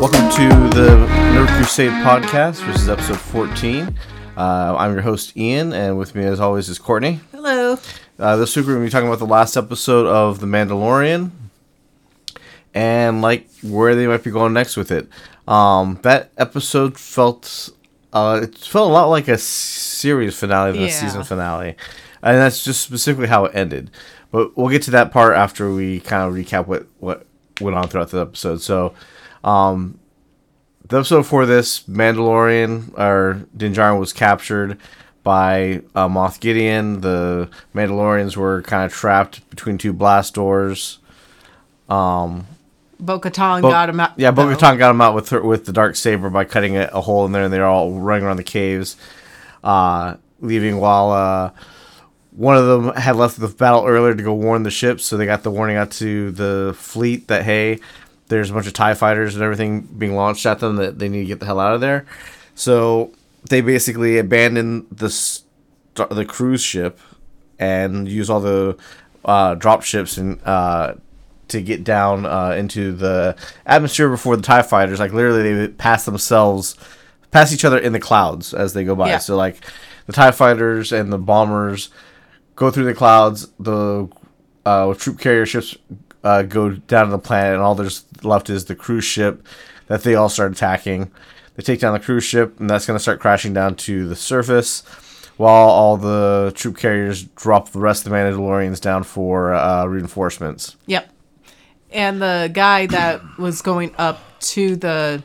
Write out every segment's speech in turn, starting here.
Welcome to the Nerd Crusade podcast, This is episode 14. Uh, I'm your host, Ian, and with me, as always, is Courtney. Hello. Uh, this week, we're going to be talking about the last episode of The Mandalorian and like where they might be going next with it. Um, that episode felt uh, it felt a lot like a series finale than a season finale, and that's just specifically how it ended. But we'll get to that part after we kind of recap what what went on throughout the episode. So, um, the episode for this, Mandalorian or Din Djarin was captured by uh, Moff Gideon. The Mandalorians were kind of trapped between two blast doors. Bo Katan Bo- got him out. Yeah, Bo. Katan got him out with her, with the dark saber by cutting a, a hole in there, and they're all running around the caves, uh, leaving while uh, one of them had left the battle earlier to go warn the ships. So they got the warning out to the fleet that hey, there's a bunch of Tie fighters and everything being launched at them that they need to get the hell out of there. So they basically abandon the st- the cruise ship and use all the uh, drop ships and uh, to get down uh, into the atmosphere before the Tie fighters. Like literally, they pass themselves, pass each other in the clouds as they go by. Yeah. So like the Tie fighters and the bombers go through the clouds. The uh, troop carrier ships uh, go down to the planet, and all there's left is the cruise ship that they all start attacking. They take down the cruise ship, and that's going to start crashing down to the surface, while all the troop carriers drop the rest of the Mandalorians down for uh, reinforcements. Yep. And the guy that was going up to the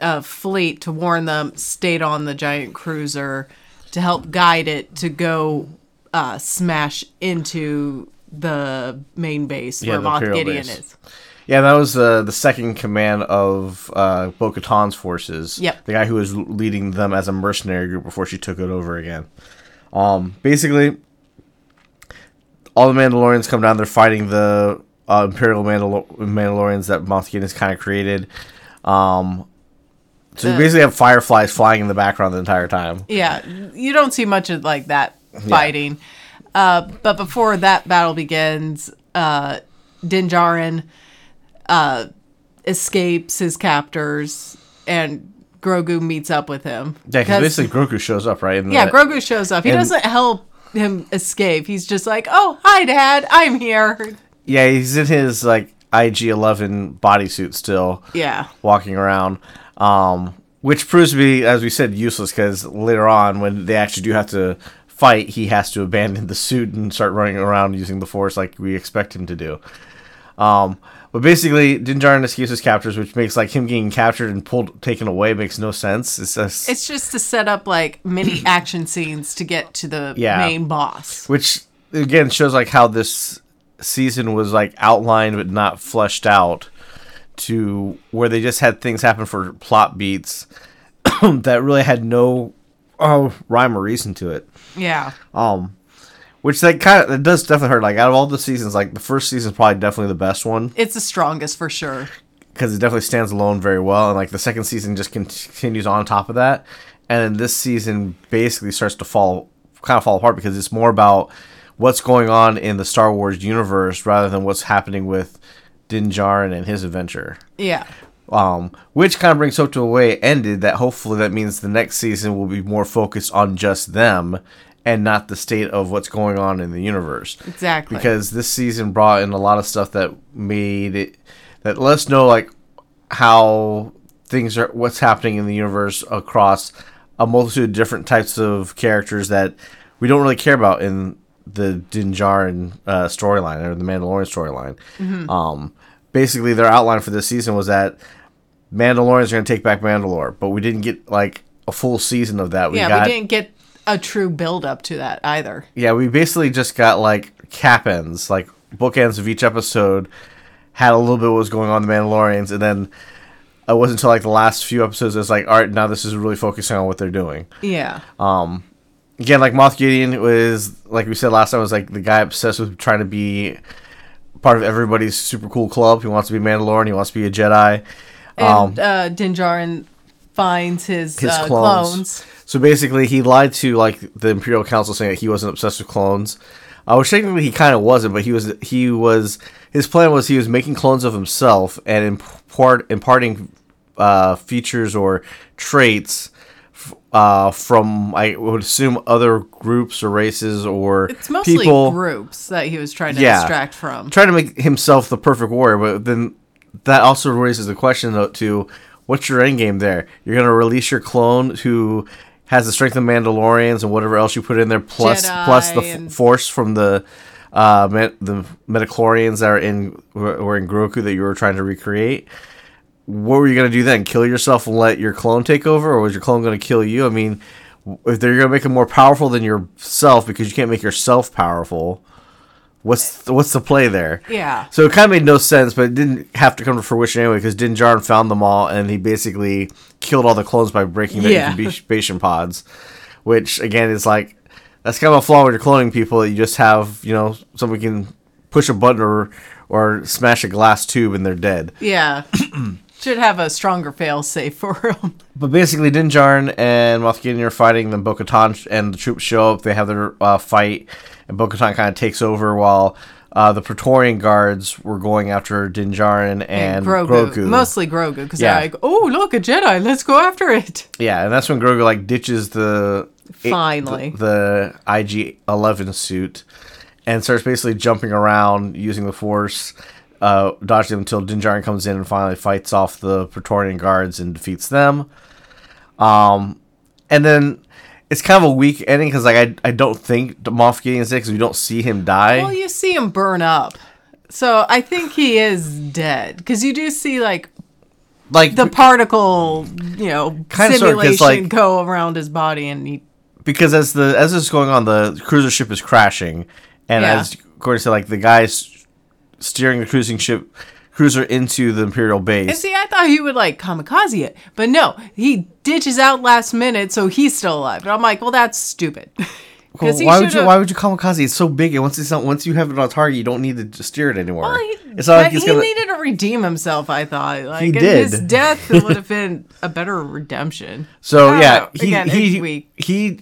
uh, fleet to warn them stayed on the giant cruiser to help guide it to go uh, smash into the main base Yeah, where the Moff Gideon base. is. Yeah, that was uh, the second command of uh, Bo Katan's forces. Yep. The guy who was leading them as a mercenary group before she took it over again. Um, basically, all the Mandalorians come down. They're fighting the uh, Imperial Mandal- Mandalorians that Moff Gideon has kind of created. Um, so you basically have fireflies flying in the background the entire time. Yeah, you don't see much of like that fighting. Uh, but before that battle begins, uh, Din Djarin uh, escapes his captors, and Grogu meets up with him. Yeah, because 'Cause- basically Grogu shows up, right? in yeah, the- Grogu shows up. He doesn't help him escape. He's just like, "Oh, hi, Dad, I'm here." Yeah, he's in his like IG Eleven bodysuit still. Yeah, walking around, um, which proves to be, as we said, useless because later on, when they actually do have to fight, he has to abandon the suit and start running around using the force like we expect him to do. Um, but basically, Din Djarin escapes his captors, which makes like him getting captured and pulled, taken away makes no sense. It's just, it's just to set up like mini action scenes to get to the Yeah. main boss. which again shows like how this season was like outlined but not fleshed out to where they just had things happen for plot beats that really had no uh, rhyme or reason to it. Yeah, Um, which that kind of it does definitely hurt. Like out of all the seasons, like the first season is probably definitely the best one it's the strongest for sure. because it definitely stands alone very well. And like the second season just continues on top of that, and then this season basically starts to fall kind of fall apart because it's more about what's going on in the Star Wars universe rather than what's happening with Din Djarin and his adventure. Yeah. Um, which kind of brings hope to a way it ended. That hopefully that means the next season will be more focused on just them and not the state of what's going on in the universe. Exactly. Because this season brought in a lot of stuff that made it that let us know like how things are what's happening in the universe across a multitude of different types of characters that we don't really care about in the Din Djarin uh, storyline or the Mandalorian storyline. Um, basically, their outline for this season was that Mandalorians are going to take back Mandalore, but we didn't get like a full season of that. We yeah, got we didn't get a true build up to that either. yeah, we basically just got like cap ends, like bookends of each episode had a little bit of what was going on in the Mandalorians, and then it wasn't until like the last few episodes it's like, all right, now this is really focusing on what they're doing. Yeah. Again, like Moff Gideon was like we said last time was like the guy obsessed with trying to be part of everybody's super cool club. He wants to be Mandalorian. He wants to be a Jedi. Um, And uh, Din Djarin finds his, his uh, clones. clones. So basically, he lied to like the Imperial Council, saying that he wasn't obsessed with clones. Uh, which technically he kind of wasn't, but he was. He was. His plan was he was making clones of himself and impart imparting uh, features or traits uh, from I would assume other groups or races or It's mostly people groups that he was trying to Yeah. distract from. trying to make himself the perfect warrior. But then that also raises the question though, to what's your end game there? You're gonna release your clone who has the strength of Mandalorians and whatever else you put in there, plus Jedi plus the and- force from the uh met, the midi-chlorians that are in were in Grogu that you were trying to recreate. What were you gonna do then? Kill yourself and let your clone take over, or was your clone gonna kill you? I mean, if they're gonna make him more powerful than yourself because you can't make yourself powerful, what's what's the play there? Yeah. So it kind of made no sense, but it didn't have to come to fruition anyway because Din Djarin found them all and he basically killed all the clones by breaking their Yeah. incubation pods, which again is like that's kind of a flaw when you're cloning people. that You just have you know someone can push a button or or smash a glass tube and they're dead. Yeah. Should have a stronger fail safe for him. But basically, Din Djarin and Moff Gideon are fighting. Then Bo-Katan and the troops show up. They have their uh, fight, and Bo-Katan kind of takes over while uh, the Praetorian guards were going after Din Djarin and, Grogu. Grogu. Mostly Grogu, because Yeah. they're like, oh, look, a Jedi, let's go after it. Yeah, and that's when Grogu like ditches the Finally. the, the IG Eleven suit and starts basically jumping around using the Force, uh, dodging them until Din Djarin comes in and finally fights off the Praetorian guards and defeats them. Um, and then it's kind of a weak ending because like I I don't think Moff Gideon's dead because we don't see him die. Well, you see him burn up. So I think he is dead. Because you do see, like, like the particle, you know, Kinda sort of, 'cause, simulation like- go around his body and he. because as the as this is going on, the cruiser ship is crashing, and Yeah. as Gordon said, like the guys steering the cruising ship cruiser into the Imperial base. And see, I thought he would, like, kamikaze it. But no, he ditches out last minute, so he's still alive. And I'm like, well, that's stupid. Well, why would you why would you kamikaze? It's so big, and once it's not, once you have it on target, you don't need to steer it anymore. Well, he, it's not like he's he gonna. needed to redeem himself. I thought, like, He did. his death would have been a better redemption. So yeah, he Again, he he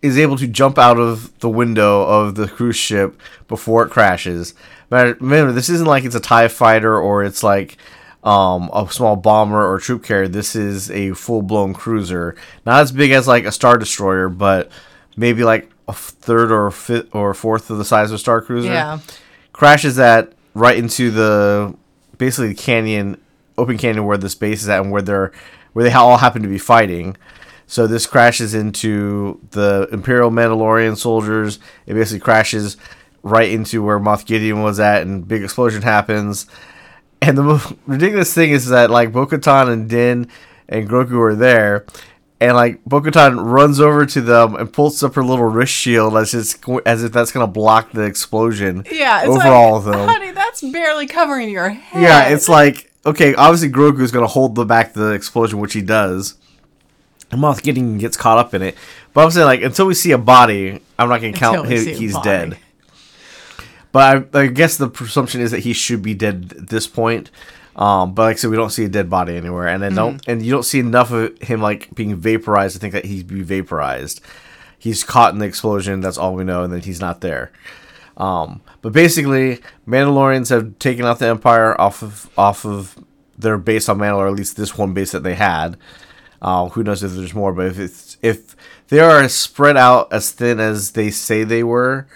is able to jump out of the window of the cruise ship before it crashes. But remember, this isn't like it's a Tie fighter or it's like um, a small bomber or troop carrier. This is a full blown cruiser, not as big as like a star destroyer, but maybe like a third or fifth or fourth of the size of a star cruiser. Yeah. crashes that right into the basically the canyon, open canyon where this base is at, and where they're where they all happen to be fighting. So this crashes into the Imperial Mandalorian soldiers. It basically crashes right into where Moff Gideon was at, and big explosion happens. And the most ridiculous thing is that like Bo-Katan and Din and Grogu are there, and like Bo-Katan runs over to them and pulls up her little wrist shield as it's as if that's gonna block the explosion Yeah, it's over like, all of them. honey, that's barely covering your head. Yeah, it's like okay, obviously Grogu's gonna hold the back the explosion, which he does. And Moff Gideon gets caught up in it, but I'm saying like until we see a body, I'm not gonna count him, he's dead. But I, I guess the presumption is that he should be dead at this point. Um, but like I said, we don't see a dead body anywhere, and then don't, and you don't see enough of him like being vaporized to think that he'd be vaporized. He's caught in the explosion. That's all we know, and then he's not there. Um, but basically, Mandalorians have taken out the Empire off of off of their base on Mandalore, at least this one base that they had. Uh, who knows if there's more? But if it's if they are as spread out as thin as they say they were,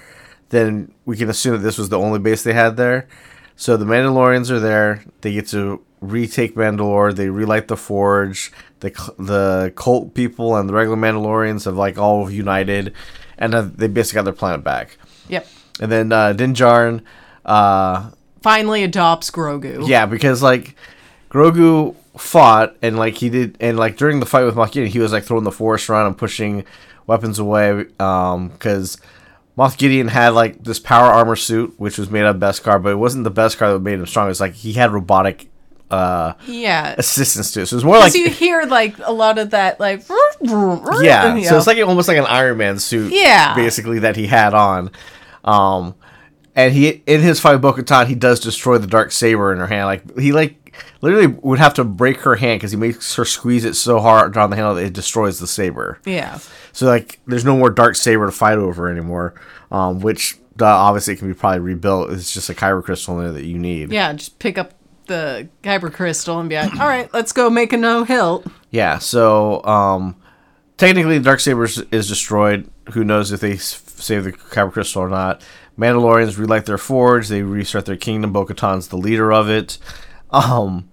then we can assume that this was the only base they had there. So the Mandalorians are there. They get to retake Mandalore. They relight the forge. The the cult people and the regular Mandalorians have like all united, and uh, they basically got their planet back. Yep. And then uh, Din Djarin, uh, Finally adopts Grogu. yeah, because like Grogu fought and like he did, and like during the fight with Moff he was like throwing the force around and pushing weapons away. Um, Moff Gideon had like this power armor suit, which was made out of Beskar, but it wasn't the Beskar that made him strong. It's like he had robotic uh Yeah. assistance to it. So it was more like Because you hear like a lot of that, like yeah. So it's like almost like an Iron Man suit. Yeah. Basically that he had on. Um, and he in his fight with Bo-Katan, he does destroy the dark saber in her hand. Like he like literally would have to break her hand because he makes her squeeze it so hard on the handle that it destroys the saber. Yeah. So like, there's no more dark saber to fight over anymore, um, which uh, obviously can be probably rebuilt. It's just a kyber crystal in there that you need. Yeah, just pick up the kyber crystal and be like, all right, let's go make a no hilt. Yeah, so um, technically, the dark saber is destroyed. Who knows if they save the kyber crystal or not? Mandalorians relight their forge. They restart their kingdom. Bo-Katan's the leader of it. Um,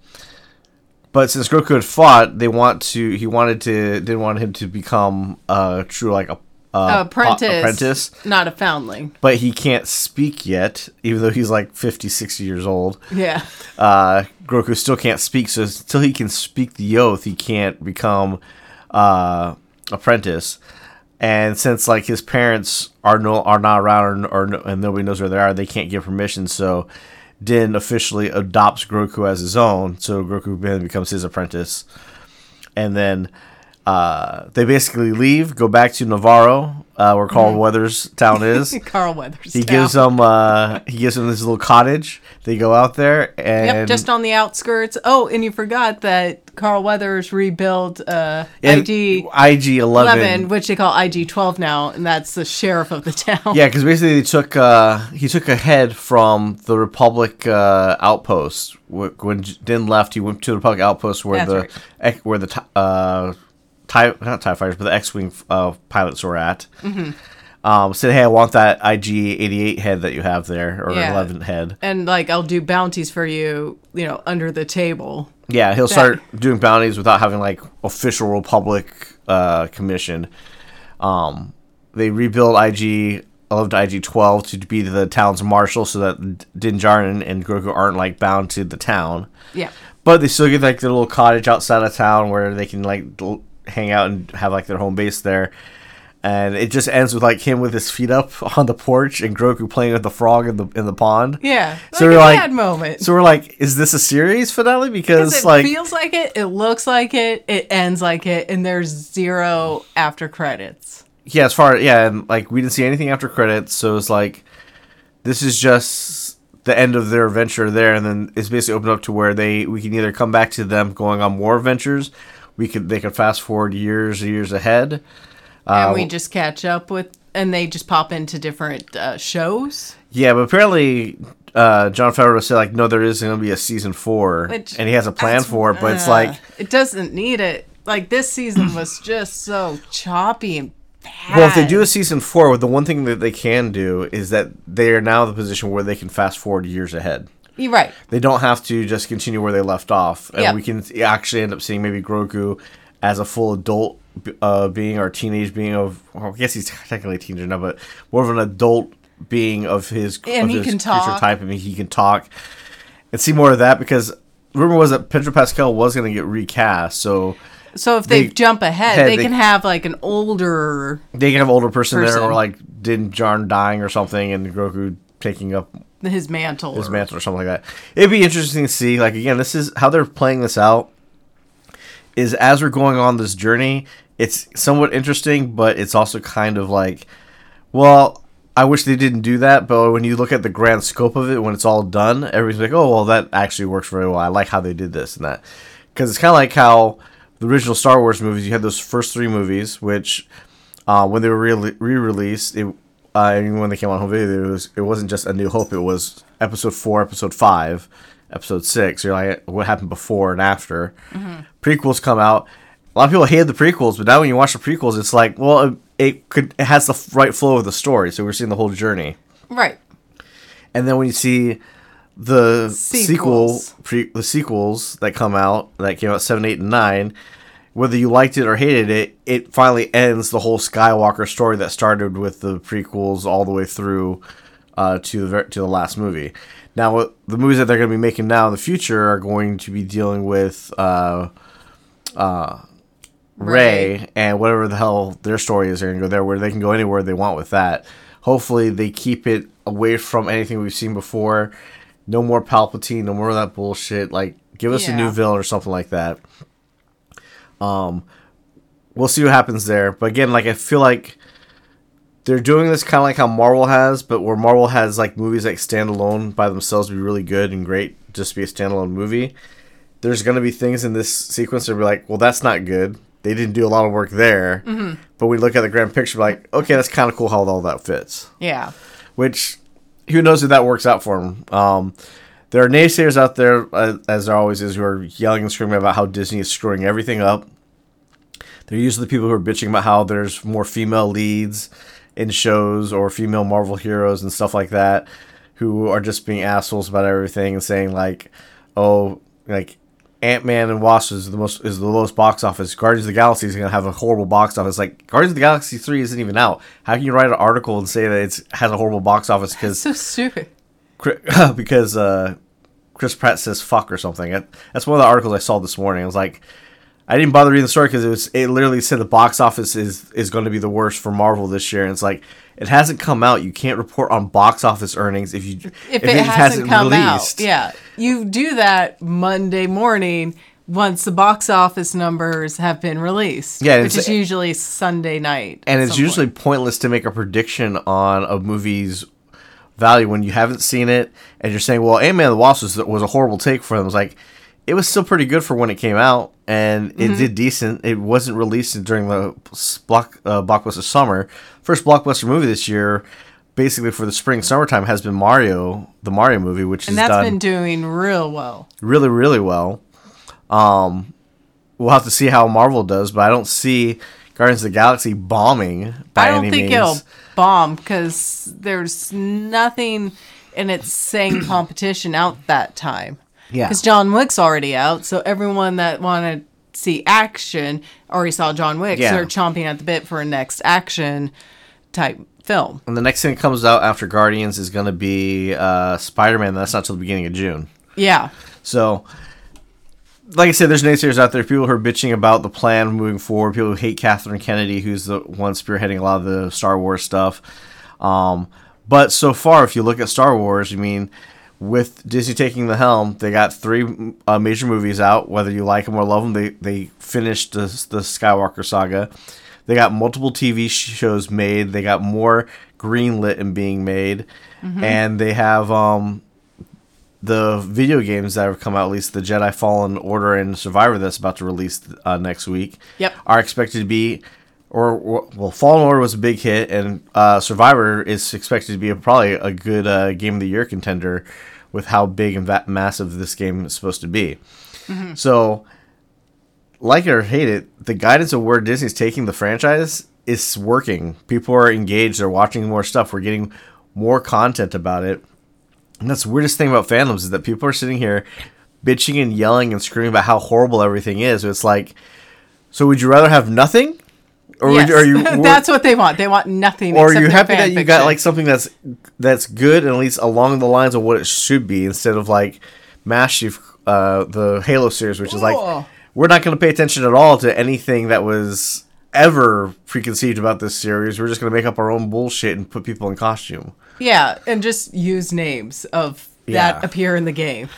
but since Grogu had fought, they want to. He wanted to. Didn't want him to become a true like a. apprentice, apprentice, not a foundling. but he can't speak yet, even though he's like 50, 60 years old. Yeah. uh, Grogu still can't speak. So until he can speak the oath, he can't become uh, apprentice. And since like his parents are no are not around or, or and nobody knows where they are, they can't give permission. So Din officially adopts Grogu as his own. So Grogu then becomes his apprentice. And then uh, they basically leave, go back to Nevarro, uh, where Carl Weathers town is. Carl Weathers. He gives them uh, he gives them this little cottage. They go out there and Yep, just on the outskirts. Oh, and you forgot that Carl Weathers rebuilt uh, ID IG 11. 11, which they call IG 12 now, and that's the sheriff of the town. Yeah, because basically they took uh, he took a head from the Republic uh, outpost. When Din left, he went to the Republic outpost where That's the right. where the uh, tie not tie fighters but the X-wing uh, pilots were at. Mm-hmm. Um, said, "Hey, I want that IG eighty eight head that you have there, or Yeah. eleven head." And like, I'll do bounties for you, you know, under the table. Yeah, he'll start doing bounties without having like official Republic uh, commission. Um, they rebuild IG 11 to IG 12 to be the town's marshal, so that Din Djarin and Grogu aren't like bound to the town. Yeah. But they still get like their little cottage outside of town where they can like l- hang out and have like their home base there. And it just ends with like him with his feet up on the porch and Grogu playing with the frog in the in the pond. Yeah. So like we're a like- bad moment. So we're like, is this a series finale? Because Because it like feels like it, it looks like it, it ends like it, and there's zero after credits. yeah, as far yeah, and like we didn't see anything after credits, so it's like this is just the end of their adventure there, and then it's basically opened up to where they we can either come back to them going on more adventures, we could they could fast forward years years ahead. and Uh, we just catch up with, and they just pop into different uh, shows. Yeah, but apparently uh, Jon Favreau said like no, there is going to be a season four, Which- and he has a plan for it, but it's like it doesn't need it. Like this season was just so choppy and bad. Well, if they do a season four, the one thing that they can do is that they are now in the position where they can fast forward years ahead. You're right. They don't have to just continue where they left off, and Yeah. we can actually end up seeing maybe Grogu as a full adult uh, being or teenage being of. Well, I guess he's technically a teenager now, but more of an adult being of his And of he his can talk. type. I mean, he can talk and see more of that because rumor was that Pedro Pascal was going to get recast, so So if they, They- jump ahead, head, they, they- can have like an older. they can have older person, there, or like Din Djarin dying or something, and Grogu taking up His mantle. his or- mantle or something like that. It'd be interesting to see. Like again, this is how they're playing this out. Is as we're going on this journey, it's somewhat interesting, but it's also kind of like, well, I wish they didn't do that. But when you look at the grand scope of it, when it's all done, everybody's like, oh, well, that actually works very well. I like how they did this and that, because it's kind of like how the original Star Wars movies. You had those first three movies, which uh, when they were re released, it uh, and when they came on home video, it was it wasn't just A New Hope. It was Episode Four, Episode Five, Episode Six. You're like, what happened before and after? Prequels come out. A lot of people hated the prequels, but now when you watch the prequels, it's like, well, it, it could it has the right flow of the story, so we're seeing the whole journey. Right. And then when you see the sequel, Sequels. pre, the sequels that come out that came out seven, eight, and nine, whether you liked it or hated it, it finally ends the whole Skywalker story that started with the prequels all the way through uh, to the to the last movie. Now, the movies that they're going to be making now in the future are going to be dealing with uh, uh, Rey and whatever the hell their story is, they're going to go there where they can go anywhere they want with that. Hopefully, they keep it away from anything we've seen before. No more Palpatine, no more of that bullshit. Like, give us a new villain or something like that. Um, we'll see what happens there. But again, like I feel like they're doing this kind of like how Marvel has, but where Marvel has like movies like stand alone by themselves be really good and great, just be a standalone movie. there's going to be things in this sequence that be like, well, that's not good. They didn't do a lot of work there. Mm-hmm. But we look at the grand picture, like, okay, that's kind of cool how all that fits. Yeah. Which, who knows if that works out for them. Um, there are naysayers out there, uh, as there always is, who are yelling and screaming about how Disney is screwing everything up. They're usually the people who are bitching about how there's more female leads in shows or female Marvel heroes and stuff like that, who are just being assholes about everything and saying like, "Oh, like Ant Man and Wasp is the most is the lowest box office. Guardians of the Galaxy is gonna have a horrible box office. Like Guardians of the Galaxy three isn't even out. How can you write an article and say that it's has a horrible box office because So stupid. because uh, Chris Pratt says fuck or something. That's one of the articles I saw this morning. I was like, I didn't bother reading the story because it was it literally said the box office is is going to be the worst for Marvel this year, and it's like it hasn't come out. You can't report on box office earnings if you If, it, hasn't, come out. Yeah. You do that Monday morning once the box office numbers have been released. Yeah, Which is usually Sunday night. and it's usually point. pointless to make a prediction on a movie's value when you haven't seen it and you're saying, "Well, Ant Man the Wasp was, was a horrible take for them." It's like it was still pretty good for when it came out, and it Mm-hmm. did decent. It wasn't released during the block uh, blockbuster summer. First blockbuster movie this year, basically for the spring summertime, has been Mario, the Mario movie, which And has that's been doing real well. really, really well. Um, we'll have to see how Marvel does, but I don't see Guardians of the Galaxy bombing by I don't think means. it'll bomb because there's nothing in its same competition out that time. Yeah. Because John Wick's already out, so everyone that wanted to see action already saw John Wick. Yeah. So they're chomping at the bit for a next action type film. And the next thing that comes out after Guardians is going to be uh, Spider Man. That's not till the beginning of June. Yeah. So, like I said, there's naysayers out there. People who are bitching about the plan moving forward. People who hate Kathleen Kennedy, who's the one spearheading a lot of the Star Wars stuff. Um, but so far, if you look at Star Wars, I mean, with Disney taking the helm, they got three uh, major movies out. Whether you like them or love them, they they finished the the Skywalker saga. They got multiple TV shows made. They got more greenlit and being made, and they have um, the video games that have come out, at least the Jedi Fallen Order and Survivor that's about to release uh, next week, Yep. are expected to be, or, or- well, Fallen Order was a big hit, and uh, Survivor is expected to be a, probably a good uh, Game of the Year contender with how big and va- massive this game is supposed to be. Mm-hmm. So, like it or hate it, the guidance of where Disney's taking the franchise is working. People are engaged. They're watching more stuff. We're getting more content about it. And that's the weirdest thing about fandoms is that people are sitting here bitching and yelling and screaming about how horrible everything is. It's like, so would you rather have nothing, or Yes. you, are you That's what they want. They want nothing. or are you happy that you got like something that's that's good and at least along the lines of what it should be instead of like Master Chief, uh, the Halo series, which is like we're not going to pay attention at all to anything that was ever preconceived about this series. We're just going to make up our own bullshit and put people in costume. Yeah, and just use names of Yeah. that appear in the game.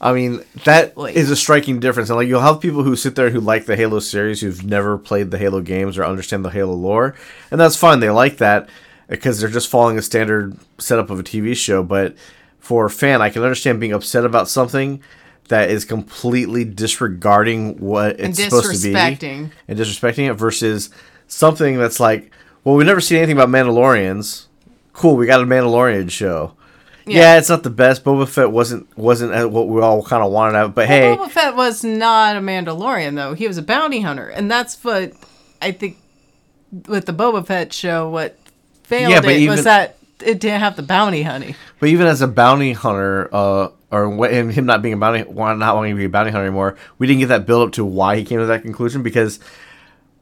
I mean, that is Like- a striking difference. And like you'll have people who sit there who like the Halo series who've never played the Halo games or understand the Halo lore, and that's fine. They like that because they're just following a standard setup of a TV show. But for a fan, I can understand being upset about something that is completely disregarding what it's supposed to be and disrespecting it versus something that's like, well, we've never seen anything about Mandalorians. Cool, we got a Mandalorian show. Yeah. Yeah. it's not the best. Boba Fett wasn't wasn't what we all kind of wanted out. But hey, Boba Fett was not a Mandalorian though. He was a bounty hunter, and that's what I think with the Boba Fett show. What failed Yeah, it even- was that it didn't have the bounty hunting. but even as a bounty hunter, uh, or and him not being a bounty, not wanting to be a bounty hunter anymore, we didn't get that build up to why he came to that conclusion because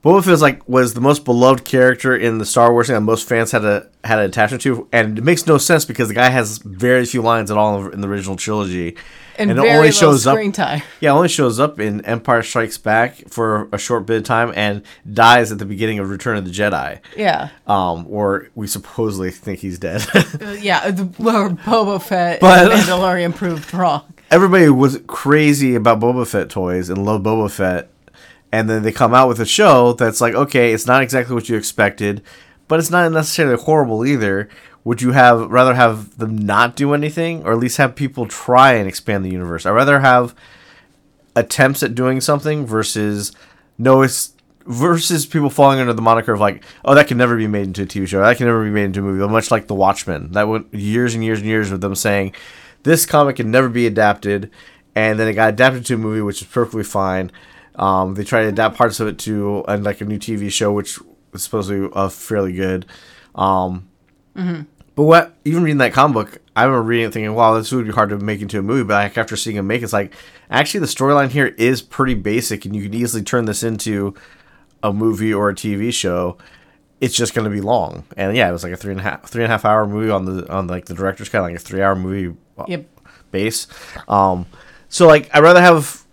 Boba Fett was like was the most beloved character in the Star Wars thing that most fans had a had an attachment to, and it makes no sense because the guy has very few lines at all in the original trilogy, And, it very little screen time. Yeah, only shows up in Empire Strikes Back for a short bit of time and dies at the beginning of Return of the Jedi. Yeah, Um, or we supposedly think he's dead. Uh, yeah. The, Boba Fett But- and Mandalorian proved wrong. Everybody was crazy about Boba Fett toys and loved Boba Fett, and then they come out with a show that's like, okay, it's not exactly what you expected, but it's not necessarily horrible either. Would you have rather have them not do anything, or at least have people try and expand the universe? I'd rather have attempts at doing something versus no it's versus people falling under the moniker of like oh that can never be made into a TV show that can never be made into a movie much like the Watchmen that went years and years and years with them saying this comic can never be adapted and then it got adapted to a movie which is perfectly fine um, they tried to adapt parts of it to uh, like a new TV show which was supposedly uh, fairly good um, but what even reading that comic book, I remember reading it thinking, "Wow, this would be hard to make into a movie." But like after seeing him make, it's like actually the storyline here is pretty basic, and you can easily turn this into a movie or a TV show. It's just going to be long, and yeah, it was like a three and a half three and a half hour movie on the on like the director's cut, like a three hour movie uh, Yep. base. Um, so like I'd rather have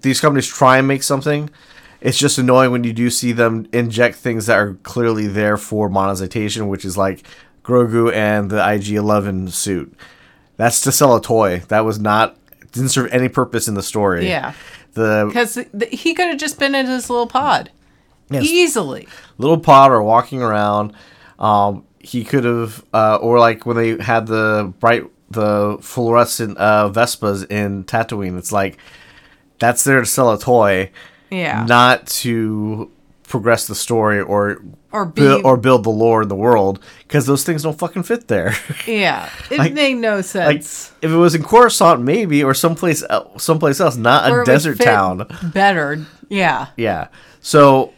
these companies try and make something. It's just annoying when you do see them inject things that are clearly there for monetization, which is like Grogu and the IG-11 suit. That's to sell a toy. That was not didn't serve any purpose in the story. Yeah. The Because he could have just been in his little pod. Yes. Easily. little pod or walking around. Um, he could have, uh, or like when they had the bright, the fluorescent uh, Vespas in Tatooine. It's like that's there to sell a toy, Yeah. not to progress the story or Or be- build, or build the lore in the world because those things don't fucking fit there. yeah. It like- made no like sense. if it was in Coruscant, maybe or someplace el- someplace else, not Or a desert town. Better. Yeah. Yeah. So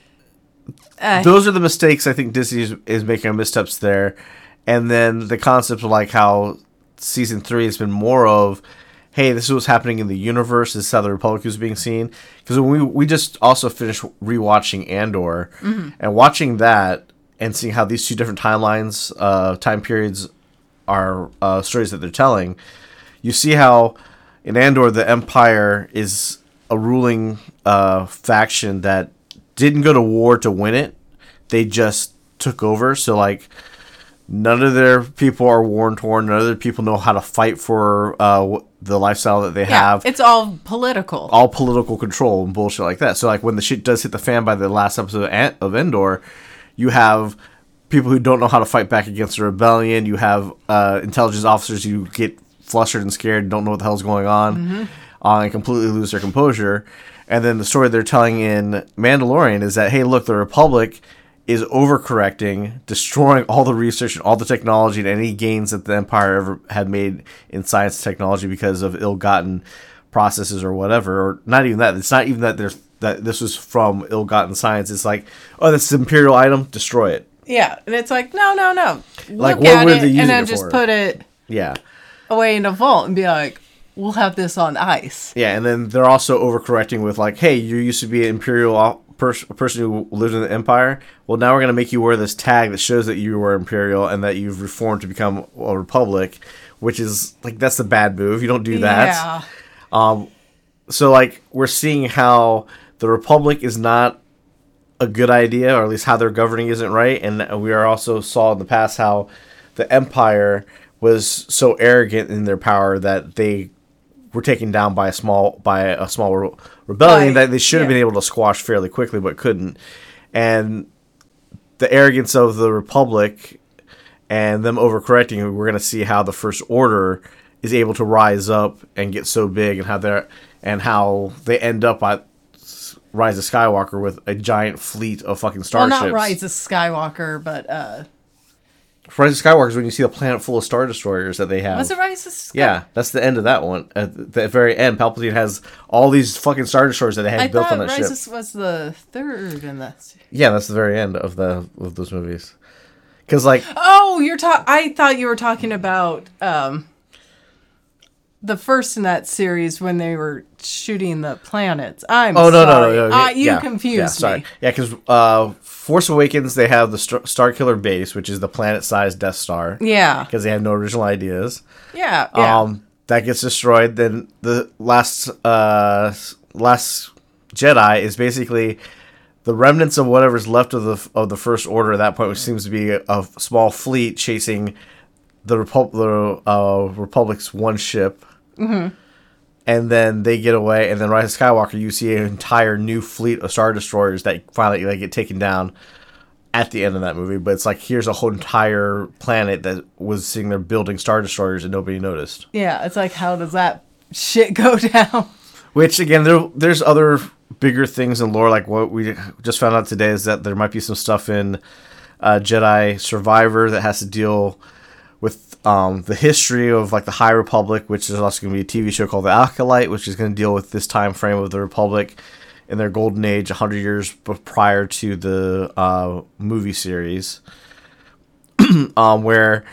Uh, those are the mistakes I think Disney is, is making missteps there, and then the concept of like how season three has been more of, hey, this is what's happening in the universe. This is how the Republic is being seen. Because we we just also finished rewatching Andor, and watching that and seeing how these two different timelines, uh, time periods, are uh, stories that they're telling, you see how in Andor the Empire is a ruling uh, faction that didn't go to war to win it. They just took over. So like none of their people are war torn. None of their people know how to fight for uh, the lifestyle that they yeah. have. It's all political. all political control and bullshit like that. So like when the shit does hit the fan by the last episode of Andor, you have people who don't know how to fight back against the rebellion. You have uh, intelligence officers who get flustered and scared, and don't know what the hell's going on, uh, and completely lose their composure. And then the story they're telling in Mandalorian is that hey, look, the Republic is overcorrecting, destroying all the research and all the technology and any gains that the Empire ever had made in science and technology because of ill-gotten processes or whatever. Or not even that. It's not even that there's that this was from ill-gotten science. It's like, oh, this is an imperial item, destroy it. yeah. And it's like, no, no, no. Like, Look what at were it they using and then it just put it Yeah. away in a vault and be like, we'll have this on ice. Yeah, and then they're also overcorrecting with like, "Hey, you used to be an imperial pers- a person who lived in the empire. Well, now we're gonna make you wear this tag that shows that you were imperial and that you've reformed to become a republic." Which is like that's the bad move. You don't do that. Yeah. Um, So like we're seeing how the republic is not a good idea, or at least how they're governing isn't right. And we are also saw in the past how the empire was so arrogant in their power that they were taken down by a small by a small re- rebellion that they should have yeah. been able to squash fairly quickly, but couldn't. And the arrogance of the republic and them overcorrecting, we're going to see how the first order is able to rise up and get so big, and how they're and how they end up at Rise of Skywalker with a giant fleet of fucking Well, starships. not Rise of Skywalker, but uh, Rise of Skywalker is when you see the planet full of star destroyers that they have. was it Rise of Skywalker? Yeah, that's the end of that one. At the very end, Palpatine has all these fucking star destroyers that they had I built on that Rise ship. of was the third in that. Yeah, that's the very end of the of those movies. Because like, Oh, you're talking. I thought you were talking about um, the first in that series when they were shooting the planets. I'm oh no, sorry. no, no, no, Uh, you yeah, confused yeah, sorry. me. Yeah, because uh, Force Awakens they have the Star, Star Killer base, which is the planet-sized Death Star. Yeah, Because they have no original ideas. yeah, yeah. Um, that gets destroyed. Then the last uh last Jedi is basically the remnants of whatever's left of the of the First Order at that point, which seems to be a, a small fleet chasing the Repub- the uh, Republic's one ship. Mm-hmm. And then they get away, and then Rise of Skywalker, you see an entire new fleet of star destroyers that finally like get taken down at the end of that movie. But it's like here's a whole entire planet that was sitting there building star destroyers and nobody noticed. yeah, it's like how does that shit go down? Which again, there there's other bigger things in lore. Like what we just found out today is that there might be some stuff in uh, Jedi Survivor that has to deal with um, the history of like the High Republic, which is also going to be a TV show called The Acolyte, which is going to deal with this time frame of the Republic in their golden age, 100 years prior to the uh, movie series, um, where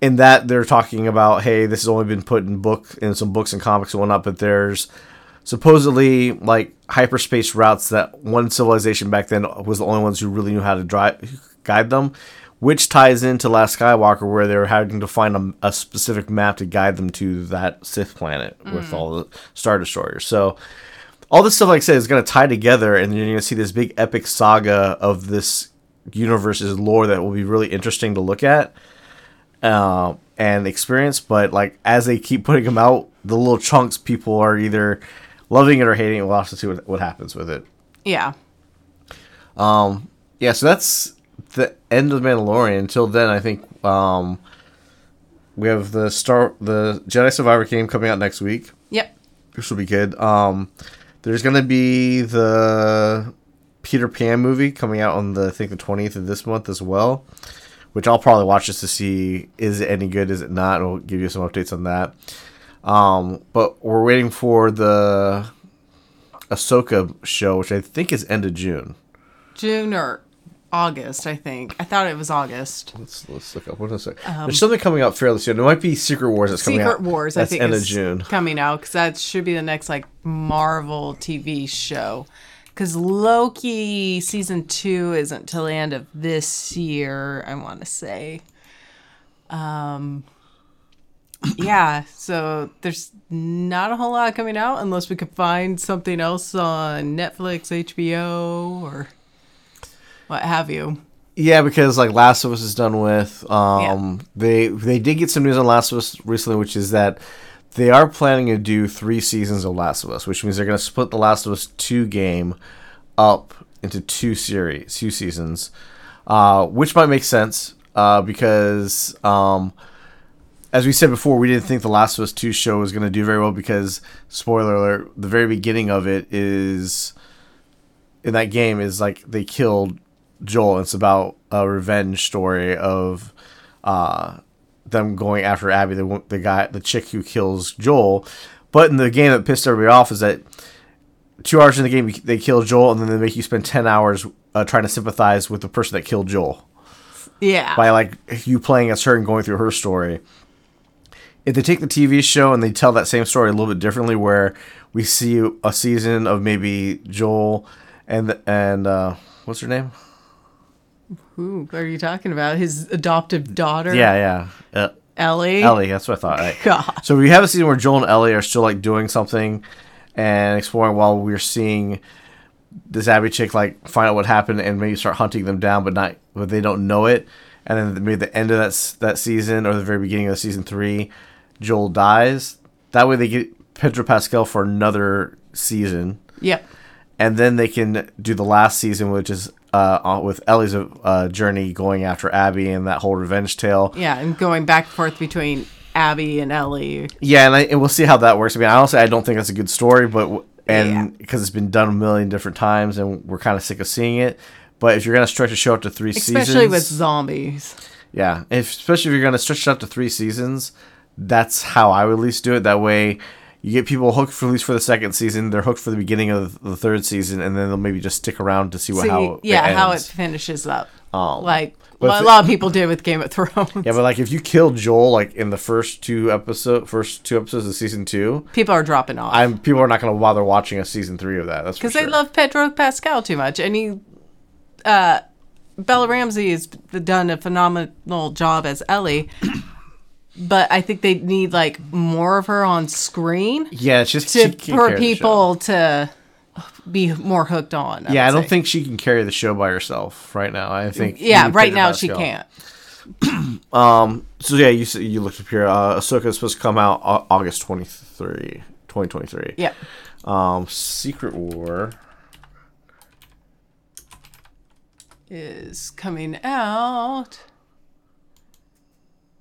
in that they're talking about, hey, this has only been put in book in some books and comics and whatnot, but there's supposedly like hyperspace routes that one civilization back then was the only ones who really knew how to drive guide them which ties into last skywalker where they were having to find a, a specific map to guide them to that sith planet with all the star destroyers so all this stuff like i said is going to tie together and you're going to see this big epic saga of this universe's lore that will be really interesting to look at uh, and experience. But like as they keep putting them out, the little chunks people are either loving it or hating it. We'll have to see what, what happens with it. Yeah. Yeah, so that's the end of the Mandalorian. Until then, I think um, we have the Star the Jedi Survivor game coming out next week. Yep. This will be good. Um, there's gonna be the Peter Pan movie coming out on the I think the 20th of this month as well, which I'll probably watch just to see is it any good, is it not. And we'll give you some updates on that. Um, but we're waiting for the Ahsoka show, which I think is end of June. June or August, I think. I thought it was August. Let's let's look up. What is it? There's something coming out fairly soon. It might be Secret Wars that's coming out. Secret Wars, That's I think, end is of June. coming out because that should be the next like Marvel TV show. Because Loki season two isn't till the end of this year, I want to say. Um, yeah, so there's not a whole lot coming out unless we could find something else on Netflix, HBO, or what have you. Yeah, because like Last of Us is done with. Um, they they did get some news on Last of Us recently, which is that they are planning to do three seasons of Last of Us, which means they're going to split the Last of Us two game up into two series, two seasons, uh, which might make sense uh, because. Um, as we said before, we didn't think the Last of Us 2 show was going to do very well because, spoiler alert, the very beginning of it is in that game is like they killed Joel. It's about a revenge story of uh, them going after Abby, the the guy, the chick who kills Joel. But in the game that pissed everybody off is that two hours in the game they kill Joel, and then they make you spend ten hours uh, trying to sympathize with the person that killed Joel Yeah. by like you playing as her and going through her story. If they take the TV show and they tell that same story a little bit differently, where we see a season of maybe Joel and and uh, what's her name? Who are you talking about? His adoptive daughter? Yeah, yeah, uh, Ellie. Ellie. That's what I thought. Right? God. So we have a season where Joel and Ellie are still like doing something and exploring while we're seeing this Abby chick like find out what happened and maybe start hunting them down, but not but they don't know it. And then maybe the end of that that season or the very beginning of season three, Joel dies. That way they get Pedro Pascal for another season, Yep. and then they can do the last season, which is uh, with Ellie's uh, journey going after Abby and that whole revenge tale. Yeah, and going back and forth between Abby and Ellie. Yeah, and, I, and we'll see how that works. I mean, honestly, I don't think that's a good story, but and because it's been done a million different times, and we're kind of sick of seeing it. But if you're gonna stretch a show out to three Especially seasons, especially with zombies. yeah, if, especially if you're gonna stretch it out to three seasons, that's how I would at least do it. That way, you get people hooked for at least for the second season. They're hooked for the beginning of the third season, and then they'll maybe just stick around to see what how yeah, how it finishes up. Um, like if a it- lot of people did with Game of Thrones. Yeah, but like if you kill Joel like in the first two episode, first two episodes of season two, people are dropping off. I'm people are not going to bother watching a season three of that. That's because because they love Pedro Pascal too much, and he, uh, Bella Ramsey has done a phenomenal job as Ellie, but I think they need like more of her on screen Yeah, it's just to she can't for carry the show. people to be more hooked on. Yeah, I don't say. think she can carry the show by herself right now. I think Yeah, right now she Pascal. can't. Um. So yeah, you s- you looked up here. Uh, Ahsoka is supposed to come out August 23, 2023. Yeah. Um, Secret War. Is coming out.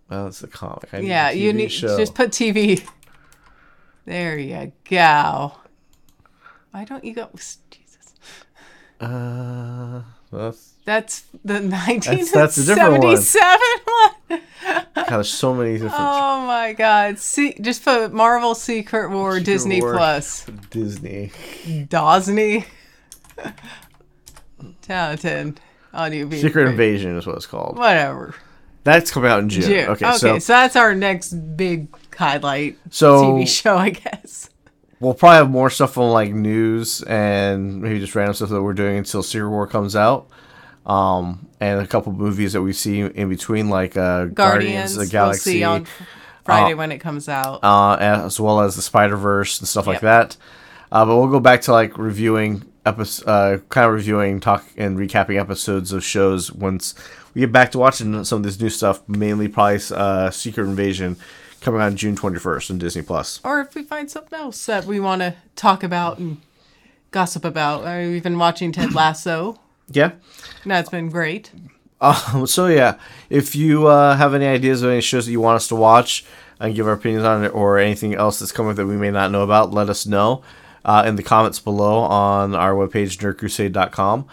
Well, that's the comic. I need Yeah, the you need show. just put TV. There you go. Why don't you go? Jesus. Uh, that's, That's the that's a different one. 1977 one. God, there's so many different Oh my God! See, just put Marvel Secret War Secret Disney War. Plus. Disney. Dosney. Talented audio being Secret. Invasion is what it's called. Whatever. That's coming out in June. June. Okay, Okay, so so, that's our next big highlight So- TV show, I guess. we'll probably have more stuff on like news and maybe just random stuff that we're doing until Secret War comes out. Um, and a couple movies that we see in between, like uh, Guardians, Guardians, of the Galaxy, we'll see on Friday when it comes out. uh, as well as the Spider Verse and stuff like that. Uh, but we'll go back to like reviewing episodes, uh, kind of reviewing, talk, and recapping episodes of shows once we get back to watching some of this new stuff. Mainly, probably uh, Secret Invasion coming on June twenty first on Disney Plus. or if we find something else that we want to talk about and gossip about. I mean, we've been watching Ted Lasso. Yeah. and That's been great. Um, so yeah, if you uh, have any ideas of any shows that you want us to watch and give our opinions on it, or anything else that's coming up that we may not know about, let us know uh, in the comments below on our webpage nerdcrusade.com.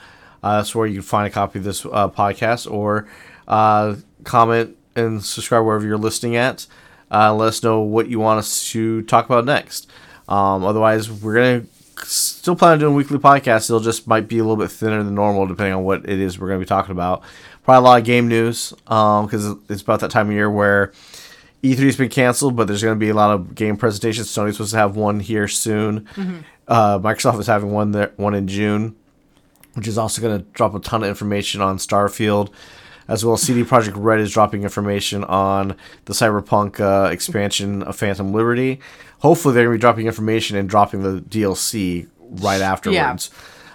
Uh, that's where you can find a copy of this uh, podcast or uh, comment and subscribe wherever you're listening at. Uh, let us know what you want us to talk about next. Um, otherwise, we're gonna still plan on doing weekly podcasts. It'll just might be a little bit thinner than normal depending on what it is we're gonna be talking about. Probably a lot of game news because it's about that time of year where E3's been canceled, but there's going to be a lot of game presentations. Sony's supposed to have one here soon. Uh, Microsoft is having one there, one in June, which is also going to drop a ton of information on Starfield, as well as CD Projekt Red is dropping information on the Cyberpunk uh, expansion of Phantom Liberty. Hopefully, they're going to be dropping information and dropping the DLC right afterwards.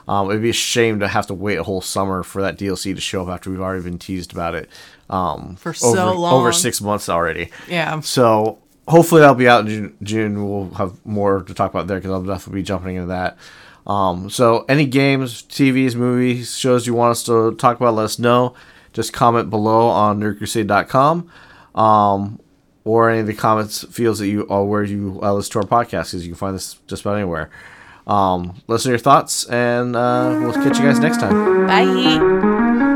Um, it'd be a shame to have to wait a whole summer for that DLC to show up after we've already been teased about it um, For so over, long. over six months already. Yeah. So hopefully that'll be out in June. June. We'll have more to talk about there because I'll definitely be jumping into that. Um, so any games, TVs, movies, shows you want us to talk about, let us know. Just comment below on nerdcrusade.com um, or any of the comments fields that you or where you uh, listen to our podcast because you can find this just about anywhere. Um, listen to your thoughts and uh, we'll catch you guys next time. Bye.